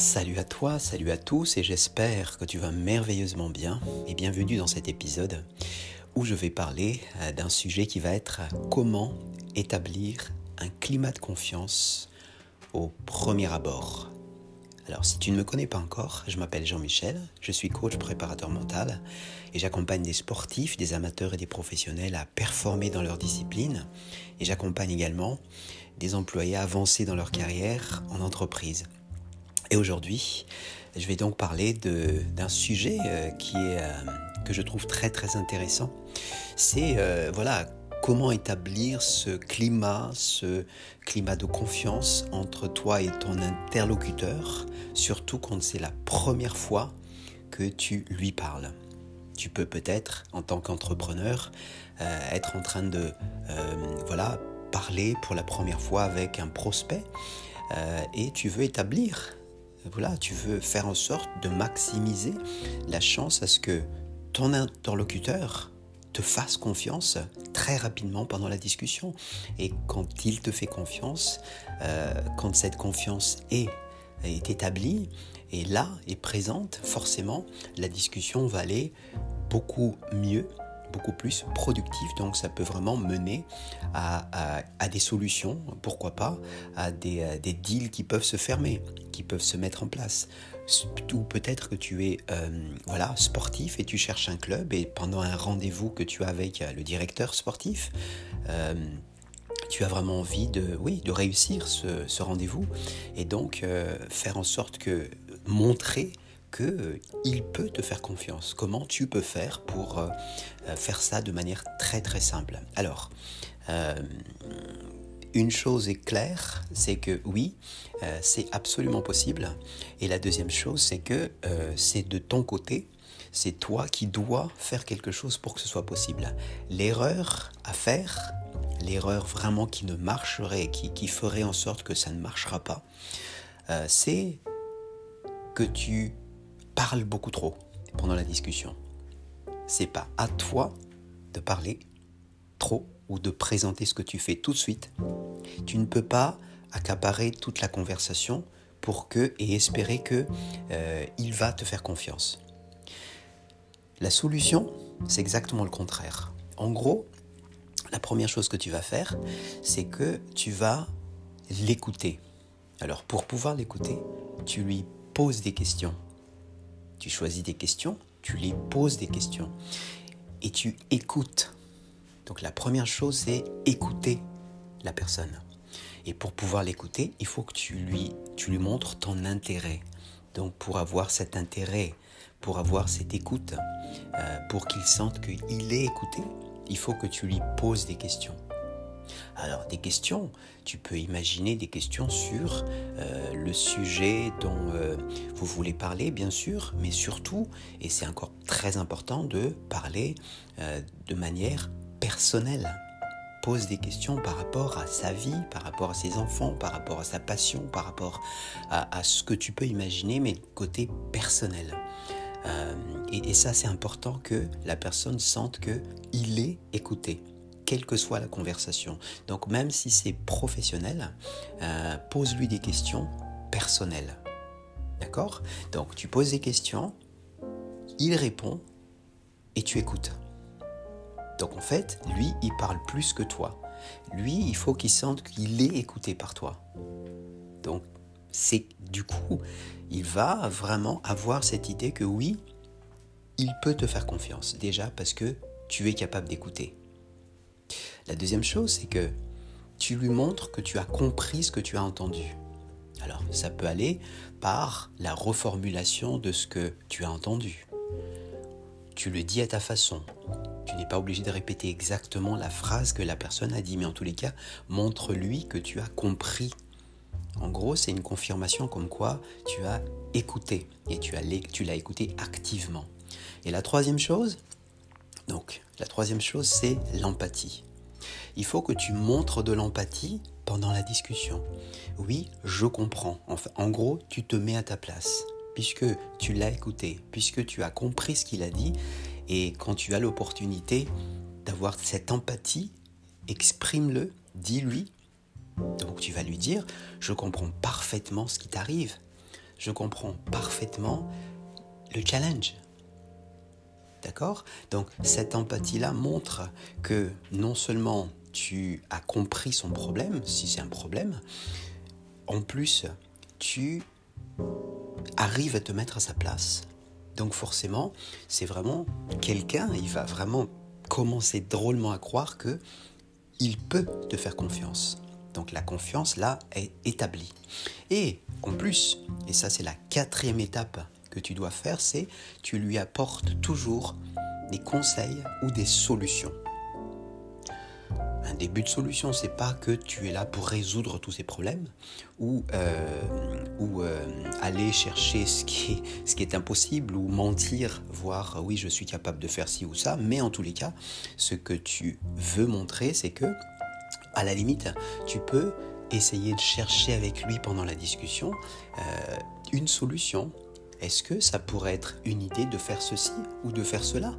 Salut à toi, salut à tous et j'espère que tu vas merveilleusement bien et bienvenue dans cet épisode où je vais parler euh, d'un sujet qui va être comment établir un climat de confiance au premier abord. Alors si tu ne me connais pas encore, je m'appelle Jean-Michel, je suis coach préparateur mental et j'accompagne des sportifs, des amateurs et des professionnels à performer dans leur discipline et j'accompagne également des employés à avancer dans leur carrière en entreprise. Et aujourd'hui, je vais donc parler d'un sujet euh, qui est, euh, que je trouve très très intéressant. C'est euh, voilà comment établir ce climat, ce climat de confiance entre toi et ton interlocuteur, surtout quand c'est la première fois que tu lui parles. Tu peux peut-être, en tant qu'entrepreneur, être en train de voilà parler pour la première fois avec un prospect et tu veux établir voilà, tu veux faire en sorte de maximiser la chance à ce que ton interlocuteur te fasse confiance très rapidement pendant la discussion. Et quand il te fait confiance, euh, quand cette confiance est, est établie, et là, est présente, forcément, la discussion va aller beaucoup mieux beaucoup plus productif. Donc ça peut vraiment mener à, des solutions, pourquoi pas, à des, des, deals qui peuvent se fermer, qui peuvent se mettre en place. Ou peut-être que tu es euh, voilà, sportif et tu cherches un club et pendant un rendez-vous que tu as avec euh, le directeur sportif, euh, tu as vraiment envie de, oui, de réussir ce, rendez-vous et donc faire en sorte que montrer qu'il euh, peut te faire confiance. Comment tu peux faire pour euh, euh, faire ça de manière très très simple? Alors, une chose est claire, c'est que oui, c'est absolument possible. Et la deuxième chose, c'est que c'est de ton côté, c'est toi qui dois faire quelque chose pour que ce soit possible. L'erreur à faire, l'erreur vraiment qui ne marcherait, qui, qui, ferait en sorte que ça ne marchera pas, c'est que tu parle beaucoup trop pendant la discussion. C'est pas à toi de parler trop ou de présenter ce que tu fais tout de suite. Tu ne peux pas accaparer toute la conversation pour que et espérer que euh, il va te faire confiance. La solution, c'est exactement le contraire. En gros, la première chose que tu vas faire, c'est que tu vas l'écouter. Alors pour pouvoir l'écouter, tu lui poses des questions tu choisis des questions, tu les poses des questions et tu écoutes. Donc la première chose, c'est écouter la personne. Et pour pouvoir l'écouter, il faut que tu lui, montres ton intérêt. Donc pour avoir cet intérêt, pour avoir cette écoute, euh, pour qu'il sente qu'il est écouté, il faut que tu lui poses des questions. Alors des questions, tu peux imaginer des questions sur euh, le sujet dont euh, vous voulez parler, bien sûr, mais surtout, et c'est encore très important, de parler euh, de manière personnelle. Pose des questions par rapport à sa vie, par rapport à ses enfants, par rapport à sa passion, par rapport à, ce que tu peux imaginer, mais côté personnel. et, et ça, c'est important que la personne sente qu'il est écouté quelle que soit la conversation. Donc même si c'est professionnel, euh, pose-lui des questions personnelles. D'accord? Donc tu poses des questions, il répond et tu écoutes. Donc en fait, lui, il parle plus que toi. Lui, il faut qu'il sente qu'il est écouté par toi. Donc c'est du coup, il va vraiment avoir cette idée que oui, il peut te faire confiance. Déjà parce que tu es capable d'écouter. La deuxième chose, c'est que tu lui montres que tu as compris ce que tu as entendu. Alors, ça peut aller par la reformulation de ce que tu as entendu. Tu le dis à ta façon. Tu n'es pas obligé de répéter exactement la phrase que la personne a dit, mais en tous les cas, montre-lui que tu as compris. En gros, c'est une confirmation comme quoi tu as écouté et tu, as, tu l'as écouté activement. Et la troisième chose, donc, la troisième chose, c'est l'empathie il faut que tu montres de l'empathie pendant la discussion. Oui, je comprends. en gros, tu te mets à ta place, puisque tu l'as écouté, puisque tu as compris ce qu'il a dit, et quand tu as l'opportunité d'avoir cette empathie, exprime-le, dis-lui. Donc tu vas lui dire, je comprends parfaitement ce qui t'arrive. je comprends parfaitement le challenge. D'accord? Donc cette empathie-là montre que non seulement tu as compris son problème, si c'est un problème, en plus tu arrives à te mettre à sa place. Donc forcément, c'est vraiment quelqu'un, il va vraiment commencer drôlement à croire que il peut te faire confiance. Donc la confiance là est établie. Et en plus, et ça c'est la quatrième étape que tu dois faire, c'est tu lui apportes toujours des conseils ou des solutions. Un début de solution, c'est pas que tu es là pour résoudre tous ces problèmes ou, euh, euh, aller chercher ce qui, est, ce qui est impossible ou mentir, voir oui je suis capable de faire ci ou ça, mais en tous les cas, ce que tu veux montrer, c'est que à la limite, tu peux essayer de chercher avec lui pendant la discussion euh, une solution. Est-ce que ça pourrait être une idée de faire ceci ou de faire cela?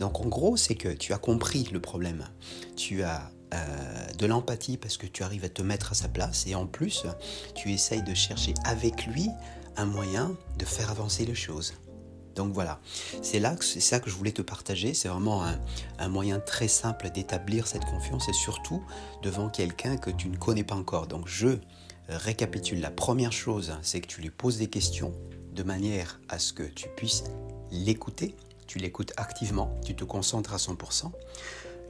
Donc en gros, c'est que tu as compris le problème. Tu as euh, de l'empathie parce que tu arrives à te mettre à sa place et en plus, tu essayes de chercher avec lui un moyen de faire avancer les choses. Donc voilà, c'est là c'est ça que je voulais te partager. C'est vraiment un, un, moyen très simple d'établir cette confiance et surtout devant quelqu'un que tu ne connais pas encore. Donc je récapitule. La première chose, c'est que tu lui poses des questions de manière à ce que tu puisses l'écouter. Tu l'écoutes activement, tu te concentres à 100%.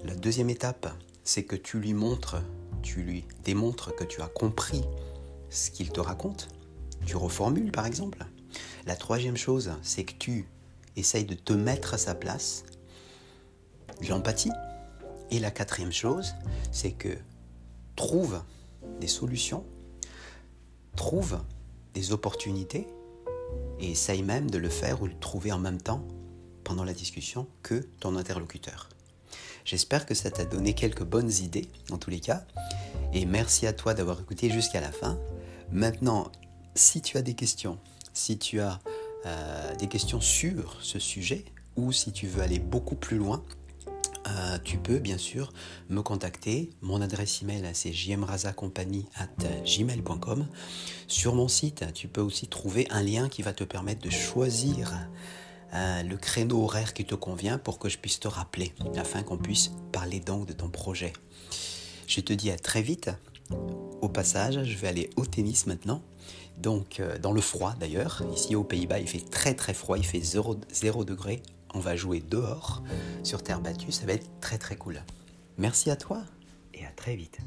La deuxième étape, c'est que tu lui montres, tu lui démontres que tu as compris ce qu'il te raconte. Tu reformules par exemple. La troisième chose, c'est que tu essayes de te mettre à sa place, l'empathie. Et la quatrième chose, c'est que trouve des solutions, trouve des opportunités et essaye même de le faire ou le trouver en même temps pendant la discussion que ton interlocuteur. J'espère que ça t'a donné quelques bonnes idées, en tous les cas. Et merci à toi d'avoir écouté jusqu'à la fin. Maintenant, si tu as des questions, si tu as euh, des questions sur ce sujet, ou si tu veux aller beaucoup plus loin, euh, tu peux bien sûr me contacter. Mon adresse email c'est gmail.com. Sur mon site, tu peux aussi trouver un lien qui va te permettre de choisir euh, le créneau horaire qui te convient pour que je puisse te rappeler, afin qu'on puisse parler donc de ton projet. Je te dis à très vite. Au passage, je vais aller au tennis maintenant. Donc, euh, dans le froid d'ailleurs. Ici aux Pays-Bas, il fait très très froid, il fait 0, 0 degré. On va jouer dehors, sur terre battue, ça va être très très cool. Merci à toi et à très vite.